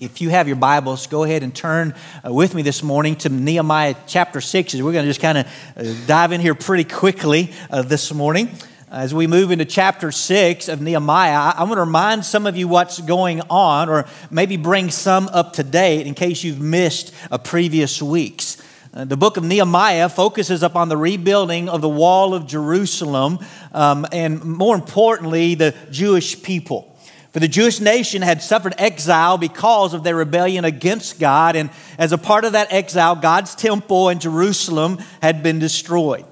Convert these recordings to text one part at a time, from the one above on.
If you have your Bibles, go ahead and turn uh, with me this morning to Nehemiah chapter 6. We're going to just kind of uh, dive in here pretty quickly uh, this morning. As we move into chapter 6 of Nehemiah, I, want to remind some of you what's going on, or maybe bring some up to date in case you've missed a previous weeks. The book of Nehemiah focuses upon the rebuilding of the wall of Jerusalem, um, and more importantly, the Jewish people. For the Jewish nation had suffered exile because of their rebellion against God, and as a part of that exile, God's temple in Jerusalem had been destroyed.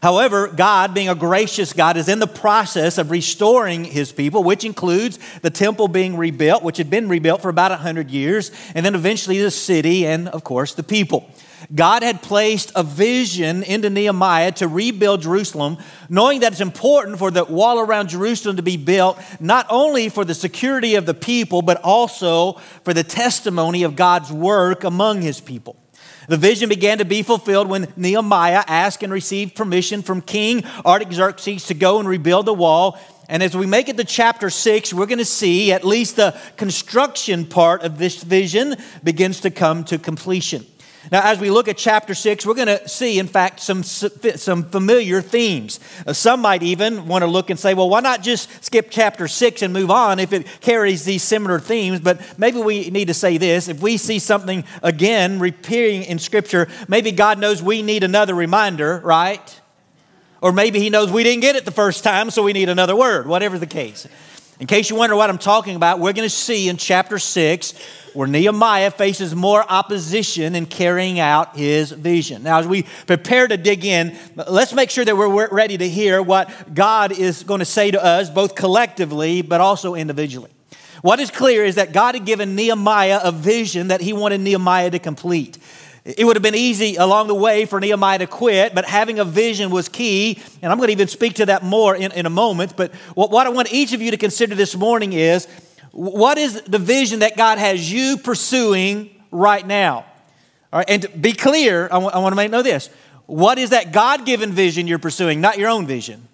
However, God, being a gracious God, is in the process of restoring his people, which includes the temple being rebuilt, which had been rebuilt for about 100 years, and then eventually the city and, of course, the people. God had placed a vision into Nehemiah to rebuild Jerusalem, knowing that it's important for the wall around Jerusalem to be built, not only for the security of the people, but also for the testimony of God's work among his people. The vision began to be fulfilled when Nehemiah asked and received permission from King Artaxerxes to go and rebuild the wall. And as we make it to chapter 6, we're going to see at least the construction part of this vision begins to come to completion. Now, as we look at chapter 6, we're going to see, in fact, some, some familiar themes. Uh, some might even want to look and say, well, why not just skip chapter 6 and move on if it carries these similar themes? But maybe we need to say this if we see something again repeating in Scripture, maybe God knows we need another reminder, right? Or maybe He knows we didn't get it the first time, so we need another word, whatever the case. In case you wonder what I'm talking about, we're going to see in chapter 6 where Nehemiah faces more opposition in carrying out his vision. Now, as we prepare to dig in, let's make sure that we're ready to hear what God is going to say to us, both collectively but also individually. What is clear is that God had given Nehemiah a vision that he wanted Nehemiah to complete. It would have been easy along the way for Nehemiah to quit, but having a vision was key. And I'm going to even speak to that more in, in a moment. But what, what I want each of you to consider this morning is what is the vision that God has you pursuing right now? All right, and to be clear, I, w- I want to make know this. What is that God given vision you're pursuing, not your own vision?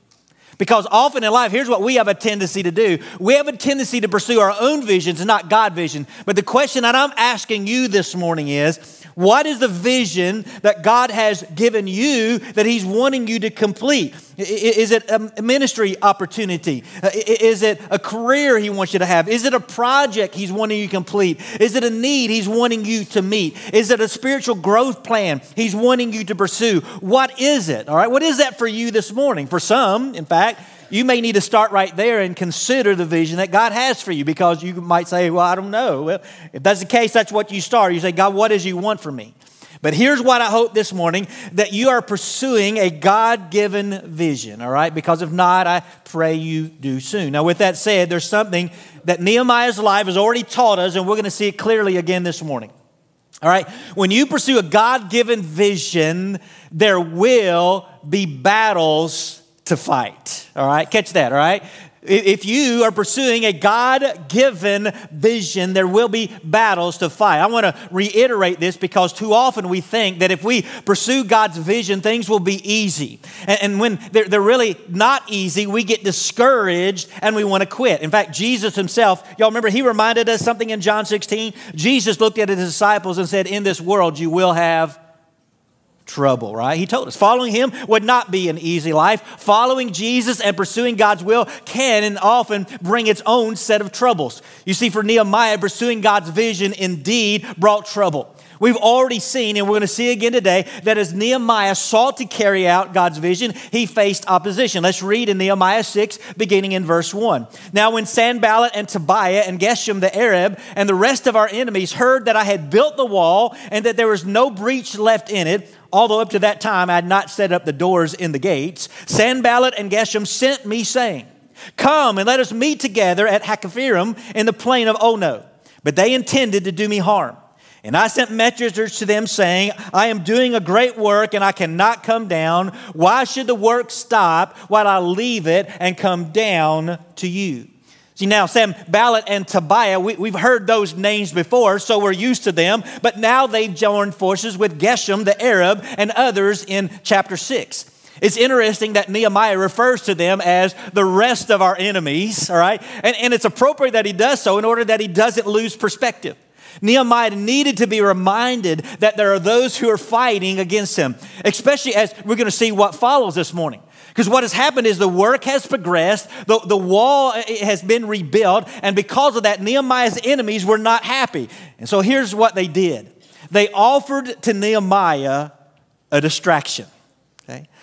Because often in life, here's what we have a tendency to do. We have a tendency to pursue our own visions, and not God vision. But the question that I'm asking you this morning is what is the vision that God has given you that He's wanting you to complete? Is it a ministry opportunity? Uh, is it a career He wants you to have? Is it a project He's wanting you to complete? Is it a need He's wanting you to meet? Is it a spiritual growth plan He's wanting you to pursue? What is it? All right, what is that for you this morning? For some, in fact, you may need to start right there and consider the vision that God has for you because you might say, Well, I don't know. Well, if that's the case, that's what you start. You say, God, what does you want from me? But here's what I hope this morning that you are pursuing a God given vision, all right? Because if not, I pray you do soon. Now, with that said, there's something that Nehemiah's life has already taught us, and we're going to see it clearly again this morning. All right? When you pursue a God given vision, there will be battles to fight. All right, catch that, all right? If you are pursuing a God given vision, there will be battles to fight. I want to reiterate this because too often we think that if we pursue God's vision, things will be easy. And when they're, really not easy, we get discouraged and we want to quit. In fact, Jesus himself, y'all remember, he reminded us something in John 16? Jesus looked at his disciples and said, In this world you will have trouble, right? He told us following him would not be an easy life. Following Jesus and pursuing God's will can and often bring its own set of troubles. You see, for Nehemiah, pursuing God's vision indeed brought trouble. We've already seen, and we're going to see again today, that as Nehemiah sought to carry out God's vision, he faced opposition. Let's read in Nehemiah 6, beginning in verse 1. Now, when Sanballat and Tobiah and Geshem the Arab and the rest of our enemies heard that I had built the wall and that there was no breach left in it, although up to that time I had not set up the doors in the gates, Sanballat and Geshem sent me, saying, Come and let us meet together at Hakkephirim in the plain of Ono. But they intended to do me harm. And I sent messengers to them saying, I am doing a great work and I cannot come down. Why should the work stop while I leave it and come down to you? See, now Sam Ballot and Tobiah, we, have heard those names before, so we're used to them, but now they've joined forces with Geshem the Arab and others in chapter 6. It's interesting that Nehemiah refers to them as the rest of our enemies, all right? And, and it's appropriate that he does so in order that he doesn't lose perspective. Nehemiah needed to be reminded that there are those who are fighting against him, especially as we're going to see what follows this morning. Because what has happened is the work has progressed, the, the wall uh, has been rebuilt, and because of that, Nehemiah's enemies were not happy. And so here's what they did they offered to Nehemiah a distraction.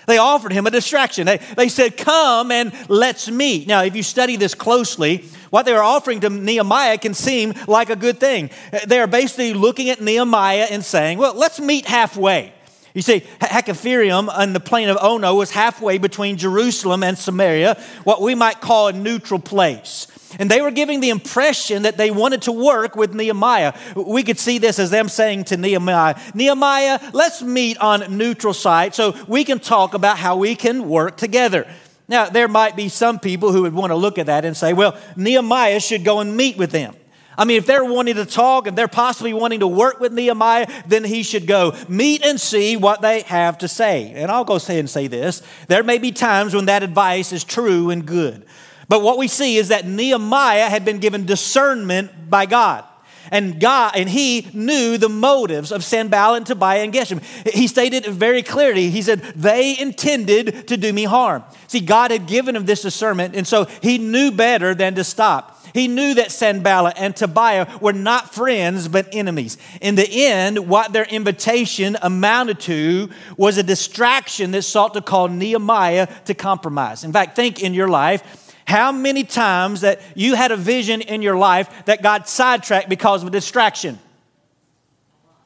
They offered him a distraction. They, they said, Come and let's meet. Now, if you study this closely, what they are offering to Nehemiah can seem like a good thing. They are basically looking at Nehemiah and saying, Well, let's meet halfway. You see, Hakkephirim on the plain of Ono was halfway between Jerusalem and Samaria, what we might call a neutral place. And they were giving the impression that they wanted to work with Nehemiah. We could see this as them saying to Nehemiah, Nehemiah, let's meet on neutral site so we can talk about how we can work together. Now, there might be some people who would want to look at that and say, well, Nehemiah should go and meet with them. I mean, if they're wanting to talk and they're possibly wanting to work with Nehemiah, then he should go meet and see what they have to say. And I'll go ahead and say this there may be times when that advice is true and good. But what we see is that Nehemiah had been given discernment by God. And God, and he knew the motives of Sanballat and Tobiah and Geshem. He stated very clearly. He said, they intended to do me harm. See, God had given him this discernment, and so he knew better than to stop. He knew that Sanballat and Tobiah were not friends, but enemies. In the end, what their invitation amounted to was a distraction that sought to call Nehemiah to compromise. In fact, think in your life, how many times that you had a vision in your life that got sidetracked because of a distraction?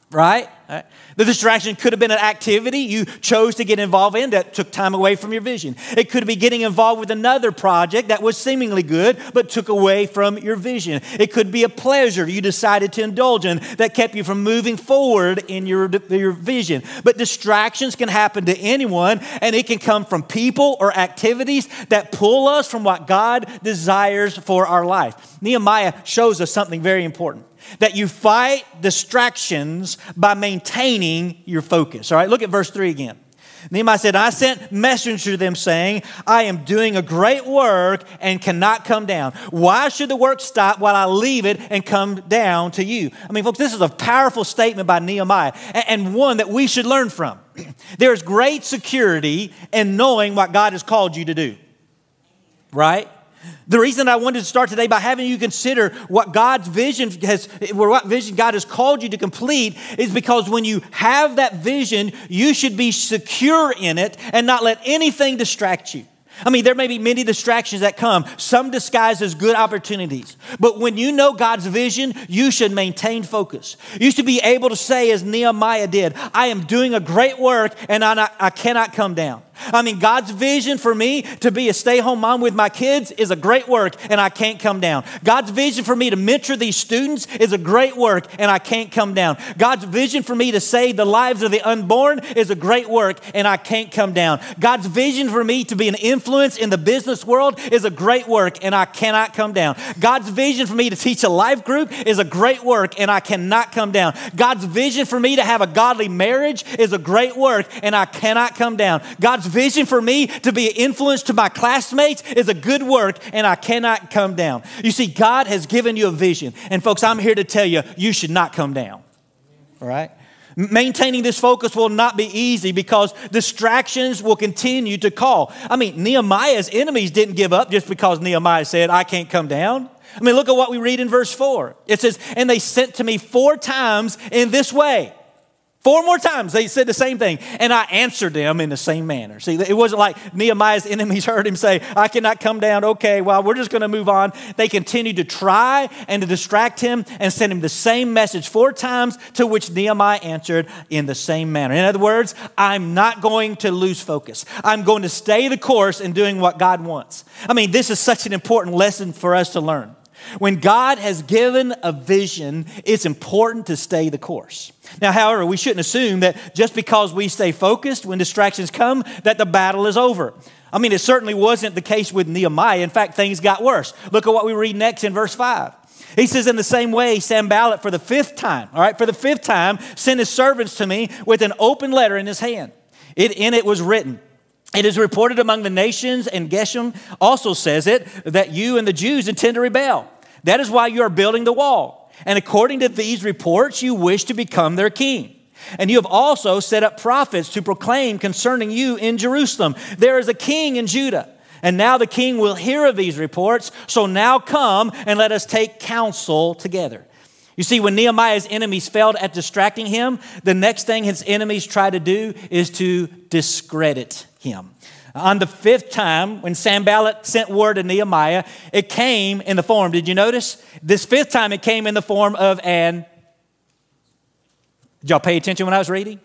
Right? The distraction could have been an activity you chose to get involved in that took time away from your vision. It could be getting involved with another project that was seemingly good but took away from your vision. It could be a pleasure you decided to indulge in that kept you from moving forward in your, your vision. But distractions can happen to anyone, and it can come from people or activities that pull us from what God desires for our life. Nehemiah shows us something very important that you fight distractions by maintaining your focus. All right, look at verse 3 again. Nehemiah said, I sent messengers to them saying, I am doing a great work and cannot come down. Why should the work stop while I leave it and come down to you? I mean, folks, this is a powerful statement by Nehemiah and one that we should learn from. There's great security in knowing what God has called you to do, right? The reason I wanted to start today by having you consider what God's vision has, or what vision God has called you to complete is because when you have that vision, you should be secure in it and not let anything distract you. I mean, there may be many distractions that come, some disguised as good opportunities. But when you know God's vision, you should maintain focus. You should be able to say, as Nehemiah did, I am doing a great work and I, I cannot come down. I mean, God's vision for me to be a stay home mom with my kids is a great work, and I can't come down. God's vision for me to mentor these students is a great work, and I can't come down. God's vision for me to save the lives of the unborn is a great work, and I can't come down. God's vision for me to be an influence in the business world is a great work, and I cannot come down. God's vision for me to teach a life group is a great work, and I cannot come down. God's vision for me to have a godly marriage is a great work, and I cannot come down. God's vision for me to be an influence to my classmates is a good work, and I cannot come down. You see, God has given you a vision. And folks, I'm here to tell you, you should not come down. All right? Maintaining this focus will not be easy because distractions will continue to call. I mean, Nehemiah's enemies didn't give up just because Nehemiah said, I can't come down. I mean, look at what we read in verse 4. It says, And they sent to me four times in this way. Four more times they said the same thing, and I answered them in the same manner. See, it wasn't like Nehemiah's enemies heard him say, I cannot come down. Okay, well, we're just going to move on. They continued to try and to distract him and send him the same message four times, to which Nehemiah answered in the same manner. In other words, I'm not going to lose focus. I'm going to stay the course in doing what God wants. I mean, this is such an important lesson for us to learn. When God has given a vision, it's important to stay the course. Now, however, we shouldn't assume that just because we stay focused when distractions come, that the battle is over. I mean, it certainly wasn't the case with Nehemiah. In fact, things got worse. Look at what we read next in verse 5. He says, In the same way, Sanballat, for the fifth time, all right, for the fifth time, sent his servants to me with an open letter in his hand. It, in it was written, it is reported among the nations, and Geshem also says it, that you and the Jews intend to rebel. That is why you are building the wall. And according to these reports, you wish to become their king. And you have also set up prophets to proclaim concerning you in Jerusalem there is a king in Judah. And now the king will hear of these reports. So now come and let us take counsel together. You see, when Nehemiah's enemies failed at distracting him, the next thing his enemies try to do is to discredit him. On the fifth time, when Sanballat sent word to Nehemiah, it came in the form, did you notice? This fifth time it came in the form of an did y'all pay attention when I was reading?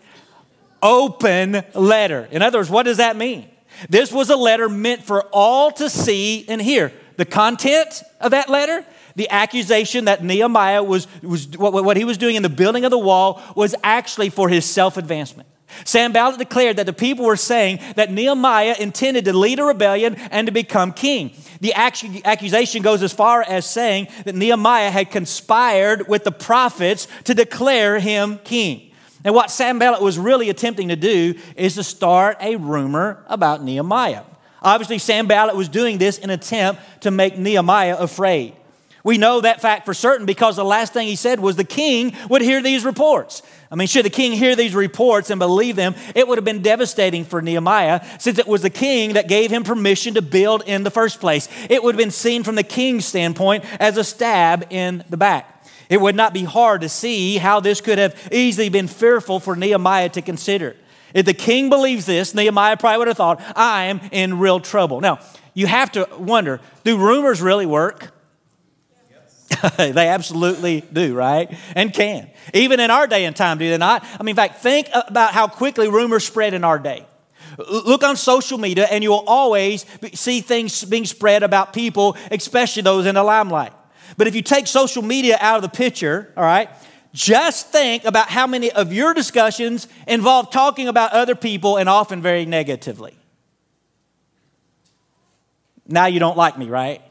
Open letter. In other words, what does that mean? This was a letter meant for all to see and hear. The content of that letter, the accusation that Nehemiah was, was what, what he was doing in the building of the wall was actually for his self advancement. Sanballat declared that the people were saying that Nehemiah intended to lead a rebellion and to become king. The accusation goes as far as saying that Nehemiah had conspired with the prophets to declare him king. And what Sam Sanballat was really attempting to do is to start a rumor about Nehemiah. Obviously, Sam Sanballat was doing this in an attempt to make Nehemiah afraid. We know that fact for certain because the last thing he said was the king would hear these reports. I mean, should the king hear these reports and believe them, it would have been devastating for Nehemiah since it was the king that gave him permission to build in the first place. It would have been seen from the king's standpoint as a stab in the back. It would not be hard to see how this could have easily been fearful for Nehemiah to consider. If the king believes this, Nehemiah probably would have thought, I am in real trouble. Now, you have to wonder do rumors really work? they absolutely do, right? And can. Even in our day and time, do they not? I mean, in fact, think about how quickly rumors spread in our day. Look on social media, and you'll always see things being spread about people, especially those in the limelight. But if you take social media out of the picture, all right, just think about how many of your discussions involve talking about other people and often very negatively. Now you don't like me, right?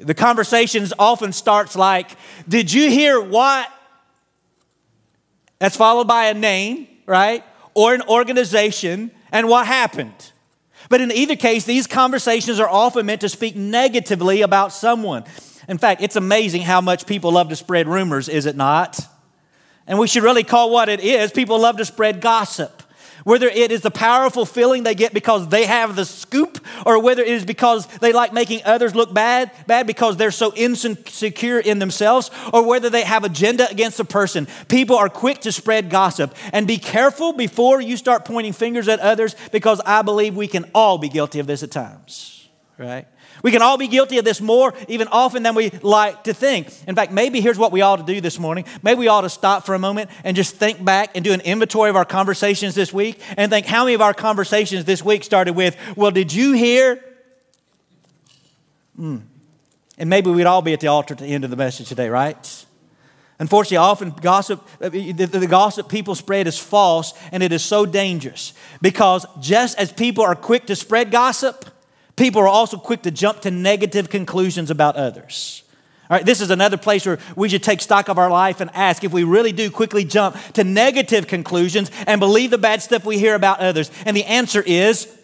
The conversations often starts like, "Did you hear what?" That's followed by a name, right? Or an organization and what happened. But in either case, these conversations are often meant to speak negatively about someone. In fact, it's amazing how much people love to spread rumors, is it not? And we should really call what it is people love to spread gossip whether it is the powerful feeling they get because they have the scoop, or whether it is because they like making others look bad, bad because they're so insecure in themselves, or whether they have agenda against a person. People are quick to spread gossip. And be careful before you start pointing fingers at others because I believe we can all be guilty of this at times, right? We can all be guilty of this more, even often than we like to think. In fact, maybe here's what we ought to do this morning. Maybe we ought to stop for a moment and just think back and do an inventory of our conversations this week and think how many of our conversations this week started with, well, did you hear? Mm. And maybe we'd all be at the altar at the end of the message today, right? Unfortunately, often gossip, uh, the, the, gossip people spread is false, and it is so dangerous because just as people are quick to spread gossip, people are also quick to jump to negative conclusions about others. All right, this is another place where we should take stock of our life and ask if we really do quickly jump to negative conclusions and believe the bad stuff we hear about others. And the answer is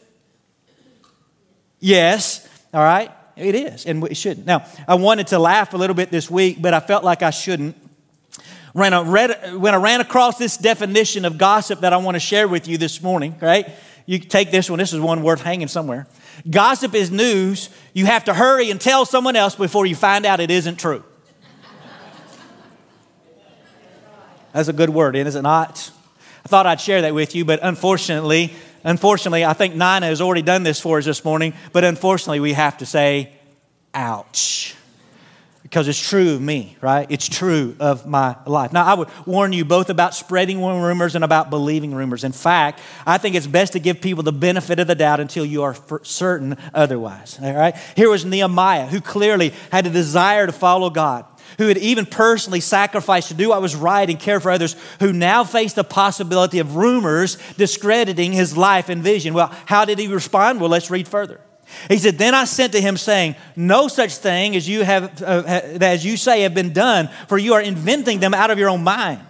yes. All right, it is, and we shouldn't. Now, I wanted to laugh a little bit this week, but I felt like I shouldn't. When I, read, when I ran across this definition of gossip that I want to share with you this morning, right? You take this one, this is one worth hanging somewhere. Gossip is news you have to hurry and tell someone else before you find out it isn't true. That's a good word, is it not? I thought I'd share that with you, but unfortunately, unfortunately, I think Nina has already done this for us this morning, but unfortunately, we have to say, ouch because it's true of me, right? It's true of my life. Now, I would warn you both about spreading rumors and about believing rumors. In fact, I think it's best to give people the benefit of the doubt until you are certain otherwise, all right? Here was Nehemiah, who clearly had a desire to follow God who had even personally sacrificed to do what was right and care for others, who now faced the possibility of rumors discrediting his life and vision. Well, how did he respond? Well, let's read further. He said, Then I sent to him, saying, No such thing as you, have, uh, as you say have been done, for you are inventing them out of your own mind.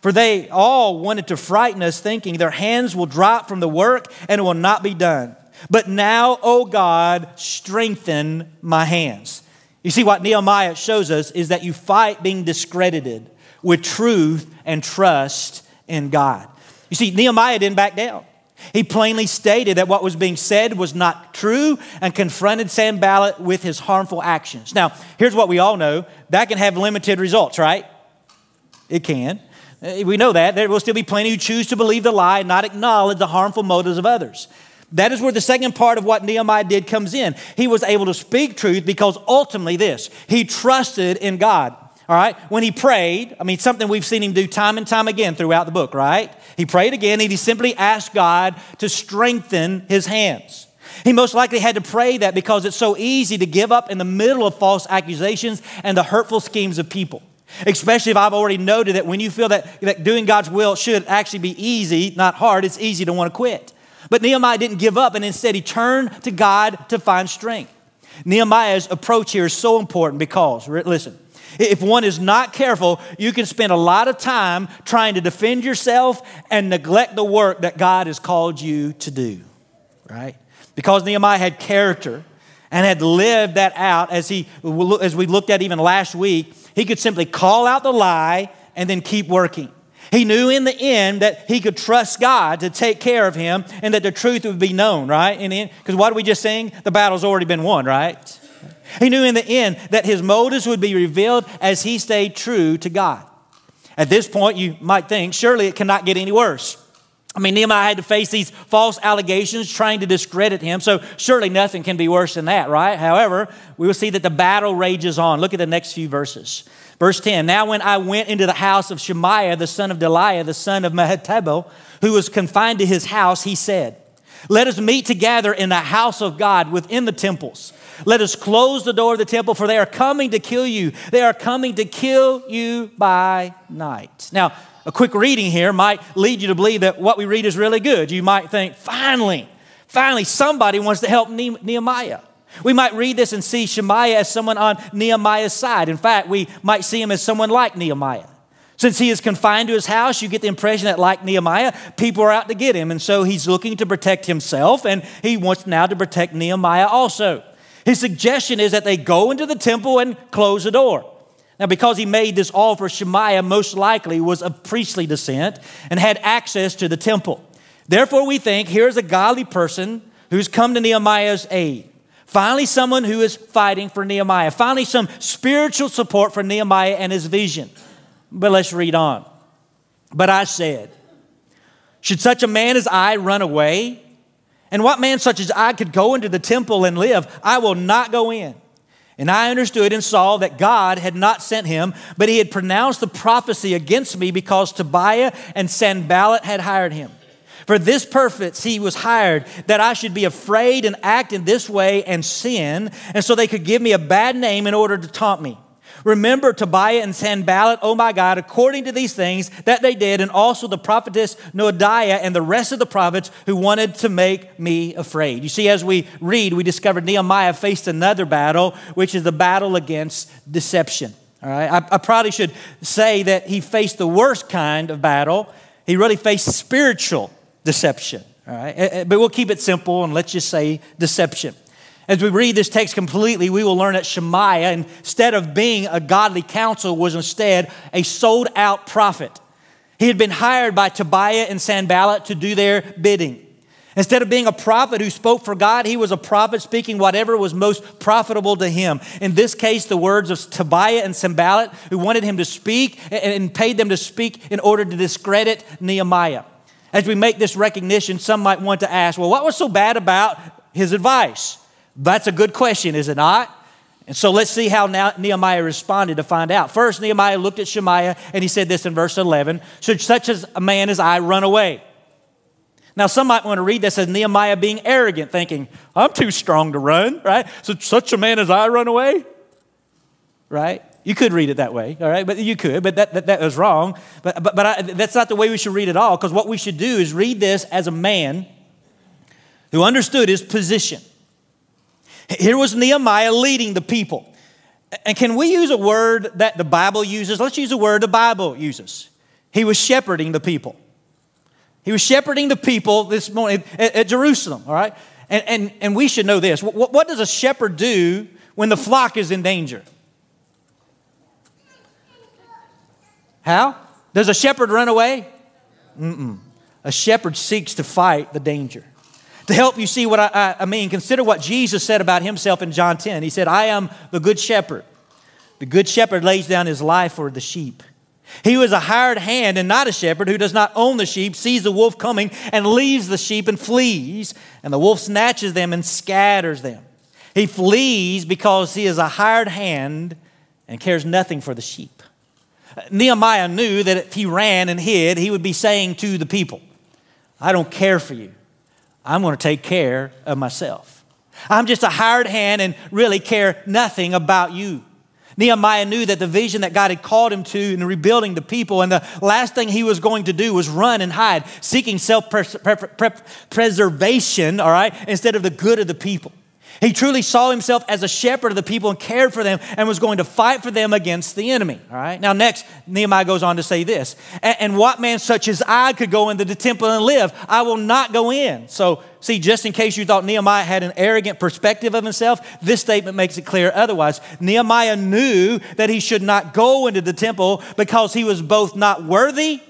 For they all wanted to frighten us, thinking their hands will drop from the work and it will not be done. But now, O God, strengthen my hands. You see, what Nehemiah shows us is that you fight being discredited with truth and trust in God. You see, Nehemiah didn't back down. He plainly stated that what was being said was not true and confronted Sanballat with his harmful actions. Now, here's what we all know that can have limited results, right? It can. Uh, we know that. There will still be plenty who choose to believe the lie and not acknowledge the harmful motives of others. That is where the second part of what Nehemiah did comes in. He was able to speak truth because ultimately, this, he trusted in God. All right? When he prayed, I mean, something we've seen him do time and time again throughout the book, right? He prayed again and he simply asked God to strengthen his hands. He most likely had to pray that because it's so easy to give up in the middle of false accusations and the hurtful schemes of people. Especially if I've already noted that when you feel that, that doing God's will should actually be easy, not hard, it's easy to want to quit. But Nehemiah didn't give up and instead he turned to God to find strength. Nehemiah's approach here is so important because, listen, if one is not careful, you can spend a lot of time trying to defend yourself and neglect the work that God has called you to do, right? Because Nehemiah had character and had lived that out as, he, as we looked at even last week, he could simply call out the lie and then keep working. He knew in the end that he could trust God to take care of him and that the truth would be known, right? In the end, Because what did we just sing? The battle's already been won, right? He knew in the end that his motives would be revealed as he stayed true to God. At this point, you might think, surely it cannot get any worse. I mean, Nehemiah had to face these false allegations trying to discredit him, so surely nothing can be worse than that, right? However, we will see that the battle rages on. Look at the next few verses. Verse 10 Now, when I went into the house of Shemaiah, the son of Delaiah, the son of Mehetabel, who was confined to his house, he said, Let us meet together in the house of God within the temples. Let us close the door of the temple, for they are coming to kill you. They are coming to kill you by night. Now, a quick reading here might lead you to believe that what we read is really good. You might think, finally, finally, somebody wants to help Nehemiah. We might read this and see Shemaiah as someone on Nehemiah's side. In fact, we might see him as someone like Nehemiah. Since he is confined to his house, you get the impression that, like Nehemiah, people are out to get him. And so he's looking to protect himself, and he wants now to protect Nehemiah also. His suggestion is that they go into the temple and close the door. Now, because he made this offer, Shemaiah most likely was of priestly descent and had access to the temple. Therefore, we think here's a godly person who's come to Nehemiah's aid. Finally, someone who is fighting for Nehemiah. Finally, some spiritual support for Nehemiah and his vision. But let's read on. But I said, Should such a man as I run away? And what man such as I could go into the temple and live? I will not go in. And I understood and saw that God had not sent him, but he had pronounced the prophecy against me because Tobiah and Sanballat had hired him. For this purpose he was hired, that I should be afraid and act in this way and sin, and so they could give me a bad name in order to taunt me. Remember Tobiah and Sanballat, oh my God, according to these things that they did, and also the prophetess Noadiah and the rest of the prophets who wanted to make me afraid. You see, as we read, we discovered Nehemiah faced another battle, which is the battle against deception. All right, I, I probably should say that he faced the worst kind of battle. He really faced spiritual deception. All right, eh, eh, but we'll keep it simple and let's just say deception. As we read this text completely, we will learn that Shemaiah, instead of being a godly counsel, was instead a sold out prophet. He had been hired by Tobiah and Sanballat to do their bidding. Instead of being a prophet who spoke for God, he was a prophet speaking whatever was most profitable to him. In this case, the words of Tobiah and Sanballat, who wanted him to speak and paid them to speak in order to discredit Nehemiah. As we make this recognition, some might want to ask, well, what was so bad about his advice? That's a good question, is it not? And so let's see how Nehemiah responded to find out. First, Nehemiah looked at Shemaiah and he said this in verse 11 Should such as a man as I run away? Now, some might want to read this as Nehemiah being arrogant, thinking, I'm too strong to run, right? So, such a man as I run away, right? You could read it that way, all right? But you could, but that, that, that was wrong. But, but, but I, that's not the way we should read it all, because what we should do is read this as a man who understood his position. Here was Nehemiah leading the people. And can we use a word that the Bible uses? Let's use a word the Bible uses. He was shepherding the people. He was shepherding the people this morning at, at Jerusalem, all right? And, and, and we should know this. What, what does a shepherd do when the flock is in danger? How? Does a shepherd run away? Mm-mm. A shepherd seeks to fight the danger. To help you see what I, I, mean, consider what Jesus said about himself in John 10. He said, I am the good shepherd. The good shepherd lays down his life for the sheep. He was a hired hand and not a shepherd who does not own the sheep, sees the wolf coming and leaves the sheep and flees, and the wolf snatches them and scatters them. He flees because he is a hired hand and cares nothing for the sheep. Nehemiah knew that if he ran and hid, he would be saying to the people, I don't care for you. I'm going to take care of myself. I'm just a hired hand and really care nothing about you. Nehemiah knew that the vision that God had called him to in rebuilding the people, and the last thing he was going to do was run and hide, seeking self preservation, all right, instead of the good of the people. He truly saw himself as a shepherd of the people and cared for them and was going to fight for them against the enemy. All right. Now, next, Nehemiah goes on to say this And, what man such as I could go into the temple and live? I will not go in. So, see, just in case you thought Nehemiah had an arrogant perspective of himself, this statement makes it clear otherwise. Nehemiah knew that he should not go into the temple because he was both not worthy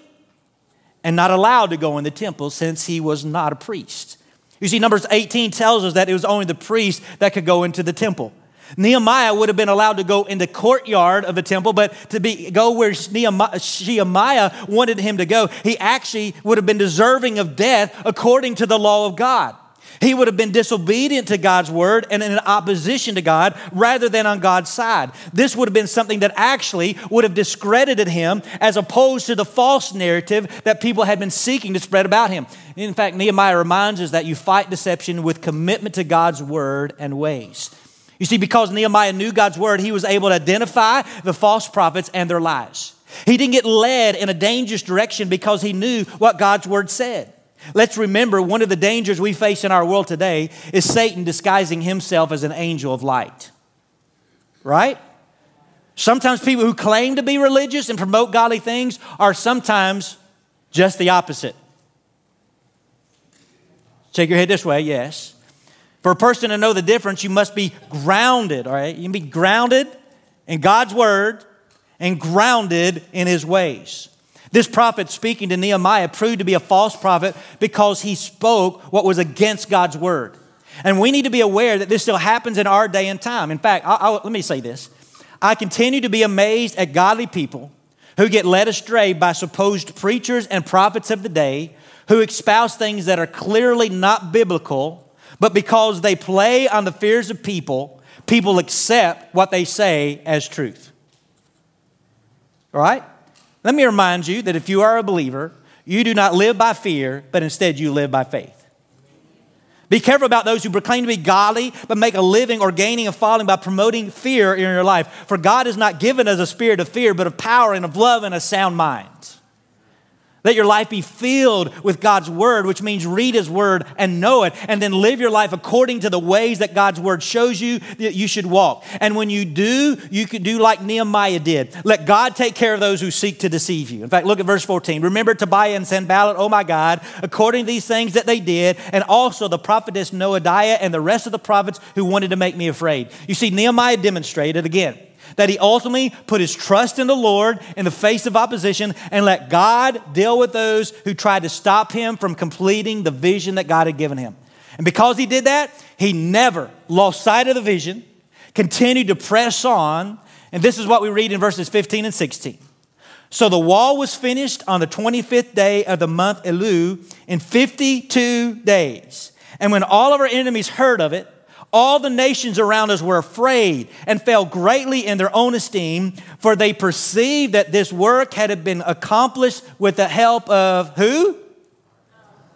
and not allowed to go in the temple since he was not a priest. You see, Numbers 18 tells us that it was only the priest that could go into the temple. Nehemiah would have been allowed to go in the courtyard of the temple, but to be, go where Nehemiah wanted him to go, he actually would have been deserving of death according to the law of God. He would have been disobedient to God's word and in opposition to God rather than on God's side. This would have been something that actually would have discredited him as opposed to the false narrative that people had been seeking to spread about him. In fact, Nehemiah reminds us that you fight deception with commitment to God's word and ways. You see, because Nehemiah knew God's word, he was able to identify the false prophets and their lies. He didn't get led in a dangerous direction because he knew what God's word said. Let's remember one of the dangers we face in our world today is Satan disguising himself as an angel of light. Right? Sometimes people who claim to be religious and promote godly things are sometimes just the opposite. Shake your head this way, yes. For a person to know the difference, you must be grounded, all right? You can be grounded in God's word and grounded in his ways. This prophet speaking to Nehemiah proved to be a false prophet because he spoke what was against God's word. And we need to be aware that this still happens in our day and time. In fact, I'll, I'll, let me say this I continue to be amazed at godly people who get led astray by supposed preachers and prophets of the day who espouse things that are clearly not biblical, but because they play on the fears of people, people accept what they say as truth. All right? Let me remind you that if you are a believer, you do not live by fear, but instead you live by faith. Be careful about those who proclaim to be godly, but make a living or gaining a following by promoting fear in your life. For God has not given us a spirit of fear, but of power and of love and a sound mind. Let your life be filled with God's word, which means read his word and know it, and then live your life according to the ways that God's word shows you that you should walk. And when you do, you can do like Nehemiah did. Let God take care of those who seek to deceive you. In fact, look at verse 14. Remember Tobiah and Sanballat, oh my God, according to these things that they did, and also the prophetess Noadiah and the rest of the prophets who wanted to make me afraid. You see, Nehemiah demonstrated again that he ultimately put his trust in the Lord in the face of opposition and let God deal with those who tried to stop him from completing the vision that God had given him. And because he did that, he never lost sight of the vision, continued to press on. And this is what we read in verses 15 and 16. So the wall was finished on the 25th day of the month Elul in 52 days. And when all of our enemies heard of it, all the nations around us were afraid and fell greatly in their own esteem, for they perceived that this work had been accomplished with the help of who?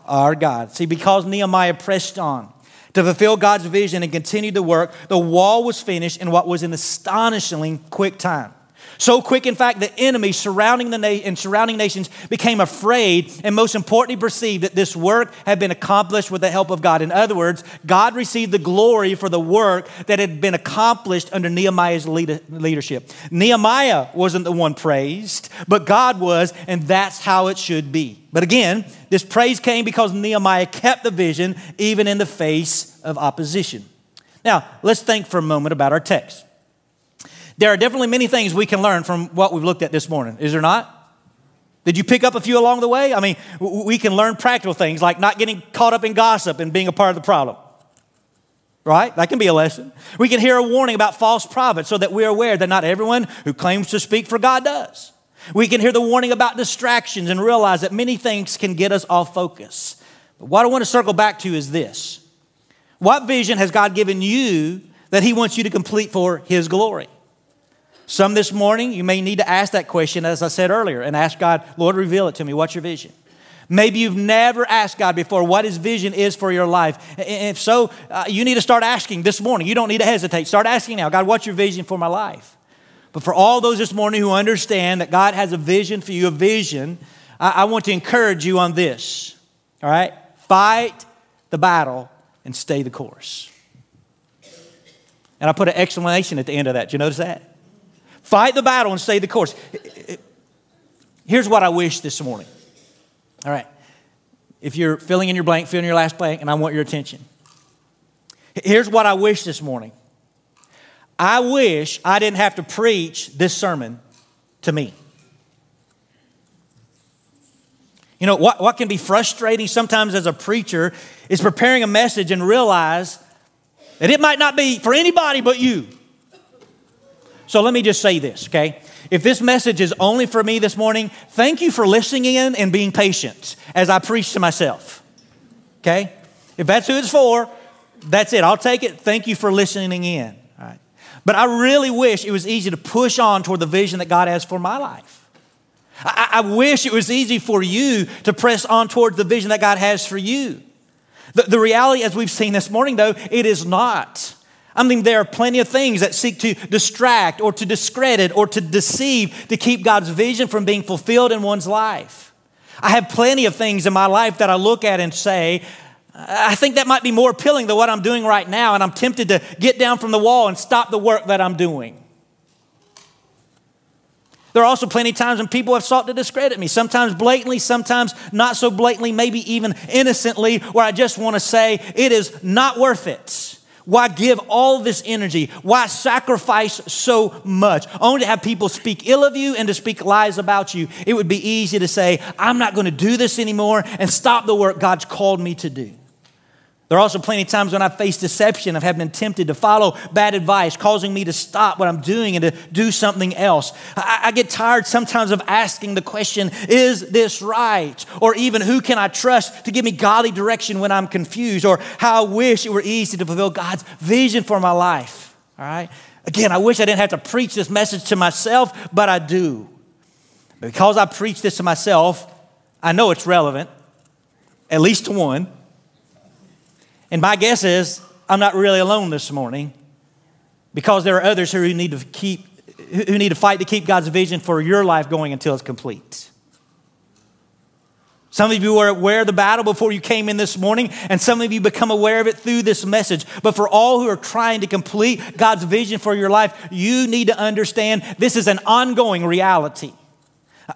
Our God. See, because Nehemiah pressed on to fulfill God's vision and continue the work, the wall was finished in what was an astonishingly quick time. So quick, in fact, the enemy surrounding the na- and surrounding nations became afraid and most importantly perceived that this work had been accomplished with the help of God. In other words, God received the glory for the work that had been accomplished under Nehemiah's lead- leadership. Nehemiah wasn't the one praised, but God was, and that's how it should be. But again, this praise came because Nehemiah kept the vision even in the face of opposition. Now, let's think for a moment about our text. There are definitely many things we can learn from what we've looked at this morning, is there not? Did you pick up a few along the way? I mean, we can learn practical things like not getting caught up in gossip and being a part of the problem. Right? That can be a lesson. We can hear a warning about false prophets so that we're aware that not everyone who claims to speak for God does. We can hear the warning about distractions and realize that many things can get us off focus. But what I want to circle back to is this What vision has God given you that He wants you to complete for His glory? Some this morning, you may need to ask that question, as I said earlier, and ask God, Lord, reveal it to me. What's your vision? Maybe you've never asked God before what His vision is for your life. If so, uh, you need to start asking this morning. You don't need to hesitate. Start asking now God, what's your vision for my life? But for all those this morning who understand that God has a vision for you, a vision, I, I want to encourage you on this. All right? Fight the battle and stay the course. And I put an exclamation at the end of that. Did you notice that? Fight the battle and stay the course. Here's what I wish this morning. All right. If you're filling in your blank, fill in your last blank, and I want your attention. Here's what I wish this morning. I wish I didn't have to preach this sermon to me. You know, what, what can be frustrating sometimes as a preacher is preparing a message and realize that it might not be for anybody but you. So let me just say this, okay? If this message is only for me this morning, thank you for listening in and being patient as I preach to myself, okay? If that's who it's for, that's it. I'll take it. Thank you for listening in. All right. But I really wish it was easy to push on toward the vision that God has for my life. I, I wish it was easy for you to press on towards the vision that God has for you. The, the reality, as we've seen this morning, though, it is not. I mean, there are plenty of things that seek to distract or to discredit or to deceive to keep God's vision from being fulfilled in one's life. I have plenty of things in my life that I look at and say, I think that might be more appealing than what I'm doing right now, and I'm tempted to get down from the wall and stop the work that I'm doing. There are also plenty of times when people have sought to discredit me, sometimes blatantly, sometimes not so blatantly, maybe even innocently, where I just want to say, it is not worth it. Why give all this energy? Why sacrifice so much? Only to have people speak ill of you and to speak lies about you. It would be easy to say, I'm not going to do this anymore and stop the work God's called me to do. There are also plenty of times when I've faced deception, I've been tempted to follow bad advice, causing me to stop what I'm doing and to do something else. I, I, get tired sometimes of asking the question, is this right? Or even, who can I trust to give me godly direction when I'm confused? Or how I wish it were easy to fulfill God's vision for my life. All right? Again, I wish I didn't have to preach this message to myself, but I do. Because I preach this to myself, I know it's relevant, at least to one. And my guess is I'm not really alone this morning because there are others who need to keep who need to fight to keep God's vision for your life going until it's complete. Some of you were aware of the battle before you came in this morning, and some of you become aware of it through this message. But for all who are trying to complete God's vision for your life, you need to understand this is an ongoing reality.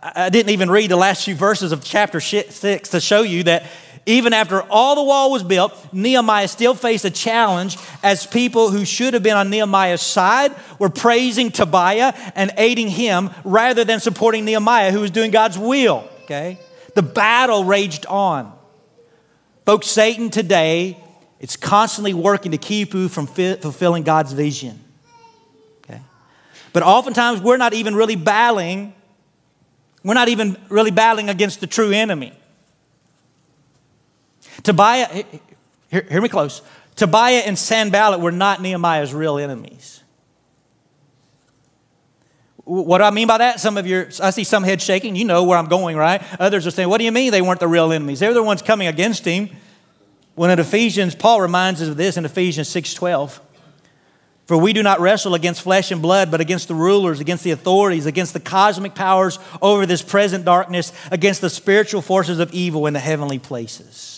I didn't even read the last few verses of chapter six to show you that even after all the wall was built, Nehemiah still faced a challenge as people who should have been on Nehemiah's side were praising Tobiah and aiding him rather than supporting Nehemiah, who was doing God's will. Okay? The battle raged on. Folks, Satan today is constantly working to keep you from fulfilling God's vision. Okay? But oftentimes we're not even really battling, we're not even really battling against the true enemy. Tobiah, hear, hear me close. Tobiah and Sanballat were not Nehemiah's real enemies. What do I mean by that? Some of your, I see some heads shaking. You know where I'm going, right? Others are saying, What do you mean they weren't the real enemies? They're the ones coming against him. When in Ephesians, Paul reminds us of this in Ephesians 6:12. For we do not wrestle against flesh and blood, but against the rulers, against the authorities, against the cosmic powers over this present darkness, against the spiritual forces of evil in the heavenly places.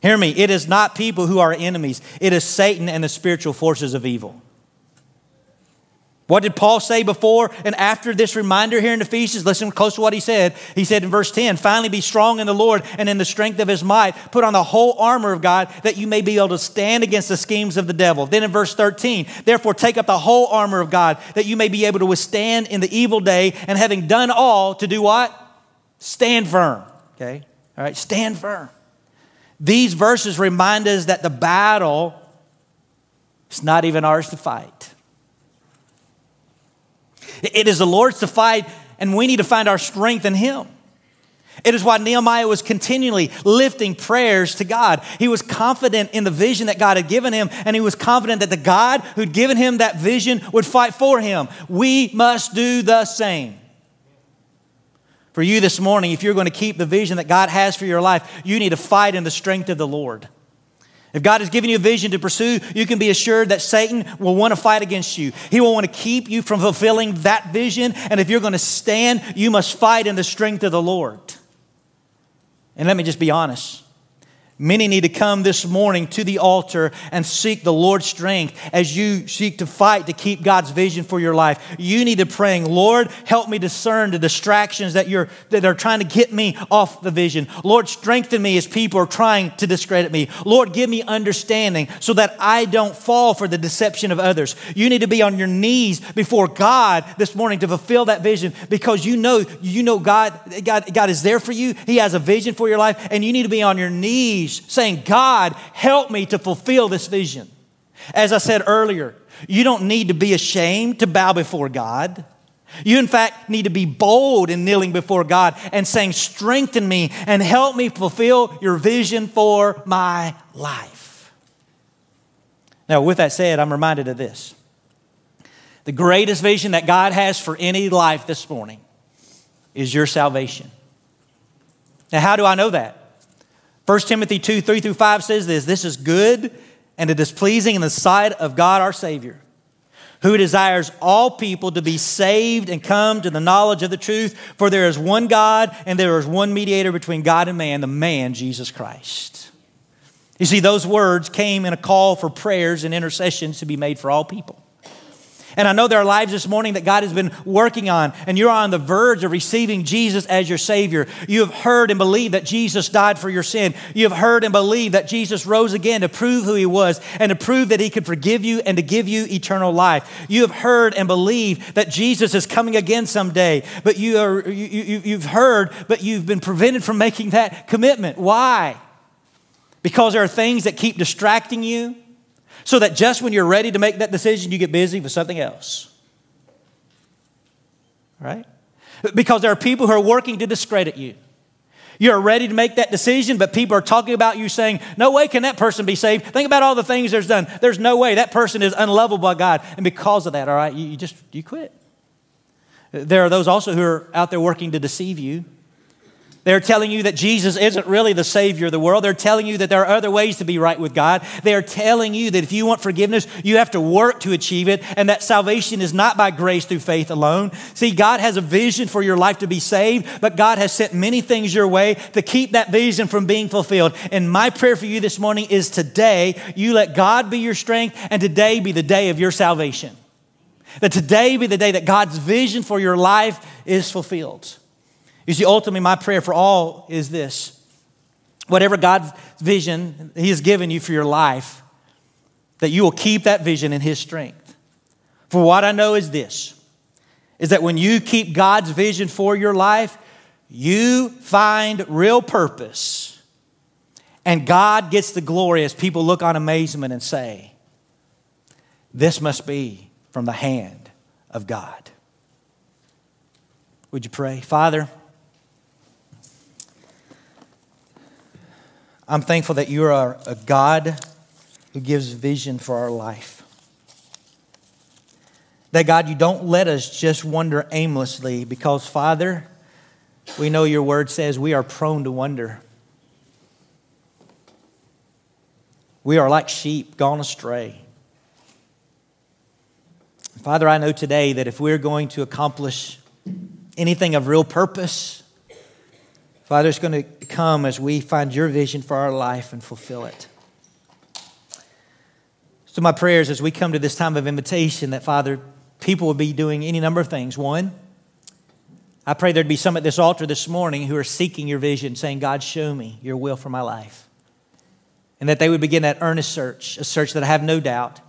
Hear me, it is not people who are enemies, it is Satan and the spiritual forces of evil. What did Paul say before and after this reminder here in Ephesians? Listen close to what he said. He said in verse 10 Finally, be strong in the Lord and in the strength of his might. Put on the whole armor of God that you may be able to stand against the schemes of the devil. Then in verse 13, Therefore, take up the whole armor of God that you may be able to withstand in the evil day, and having done all, to do what? Stand firm. Okay? All right, stand firm. These verses remind us that the battle is not even ours to fight. It is the Lord's to fight, and we need to find our strength in Him. It is why Nehemiah was continually lifting prayers to God. He was confident in the vision that God had given him, and he was confident that the God who'd given him that vision would fight for him. We must do the same. For you this morning, if you're going to keep the vision that God has for your life, you need to fight in the strength of the Lord. If God has given you a vision to pursue, you can be assured that Satan will want to fight against you. He will want to keep you from fulfilling that vision. And if you're going to stand, you must fight in the strength of the Lord. And let me just be honest Many need to come this morning to the altar and seek the Lord's strength as you seek to fight to keep God's vision for your life. You need to praying, Lord, help me discern the distractions that you're that are trying to get me off the vision. Lord, strengthen me as people are trying to discredit me. Lord, give me understanding so that I don't fall for the deception of others. You need to be on your knees before God this morning to fulfill that vision because you know you know God God God is there for you. He has a vision for your life and you need to be on your knees saying, God, help me to fulfill this vision. As I said earlier, you don't need to be ashamed to bow before God. You, in fact, need to be bold in kneeling before God and saying, Strengthen me and help me fulfill your vision for my life. Now, with that said, I'm reminded of this. The greatest vision that God has for any life this morning is your salvation. Now, how do I know that? 1 Timothy 2 3 through 5 says this This is good and it is pleasing in the sight of God our Savior, who desires all people to be saved and come to the knowledge of the truth. For there is one God and there is one mediator between God and man, the man, Jesus Christ. You see, those words came in a call for prayers and intercessions to be made for all people. And I know there are lives this morning that God has been working on, and you're on the verge of receiving Jesus as your Savior. You have heard and believed that Jesus died for your sin. You have heard and believed that Jesus rose again to prove who He was and to prove that He could forgive you and to give you eternal life. You have heard and believed that Jesus is coming again someday, but you are, you, you, you've heard, but you've been prevented from making that commitment. Why? Because there are things that keep distracting you so that just when you're ready to make that decision, you get busy with something else. Right? Because there are people who are working to discredit you. You're ready to make that decision, but people are talking about you saying, No way can that person be saved. Think about all the things there's done. There's no way that person is unlovable by God. And because of that, all right, you, you just you quit. There are those also who are out there working to deceive you they're telling you that Jesus isn't really the Savior of the world. They're telling you that there are other ways to be right with God. They're telling you that if you want forgiveness, you have to work to achieve it, and that salvation is not by grace through faith alone. See, God has a vision for your life to be saved, but God has sent many things your way to keep that vision from being fulfilled. And my prayer for you this morning is today, you let God be your strength, and today be the day of your salvation. That today be the day that God's vision for your life is fulfilled. You see, ultimately, my prayer for all is this whatever God's vision He has given you for your life, that you will keep that vision in His strength. For what I know is this is that when you keep God's vision for your life, you find real purpose. And God gets the glory as people look on amazement and say, This must be from the hand of God. Would you pray? Father, I'm thankful that you are a God who gives vision for our life. That God, you don't let us just wander aimlessly because, Father, we know your word says we are prone to wonder. We are like sheep gone astray. Father, I know today that if we're going to accomplish anything of real purpose, Father, it's going to come as we find your vision for our life and fulfill it. So, my prayers as we come to this time of invitation that, Father, people would be doing any number of things. One, I pray there'd be some at this altar this morning who are seeking your vision, saying, God, show me your will for my life. And that they would begin that earnest search, a search that I have no doubt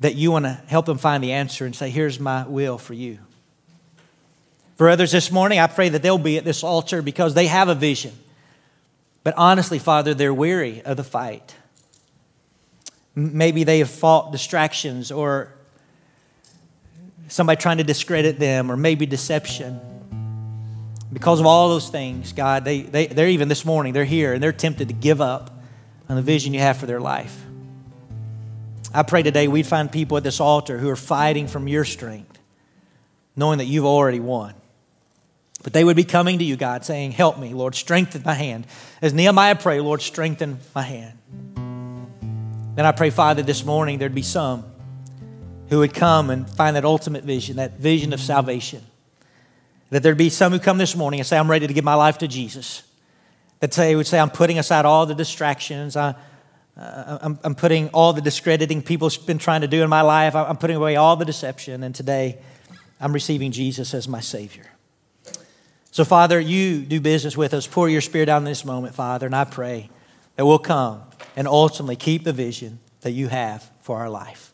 that you want to help them find the answer and say, Here's my will for you. For others this morning, I pray that they'll be at this altar because they have a vision. But honestly, Father, they're weary of the fight. Maybe they have fought distractions or somebody trying to discredit them or maybe deception. Because of all those things, God, they, they, they're even this morning, they're here and they're tempted to give up on the vision you have for their life. I pray today we'd find people at this altar who are fighting from your strength, knowing that you've already won. But they would be coming to you, God, saying, Help me, Lord, strengthen my hand. As Nehemiah prayed, Lord, strengthen my hand. Then I pray, Father, this morning there'd be some who would come and find that ultimate vision, that vision of salvation. That there'd be some who come this morning and say, I'm ready to give my life to Jesus. That they would say, I'm putting aside all the distractions. I, uh, I'm, I'm, putting all the discrediting people's been trying to do in my life. I'm putting away all the deception. And today, I'm receiving Jesus as my Savior. So, Father, you do business with us. Pour your Spirit out in this moment, Father. And I pray that we'll come and ultimately keep the vision that you have for our life.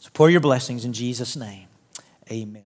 So, pour your blessings in Jesus' name. Amen.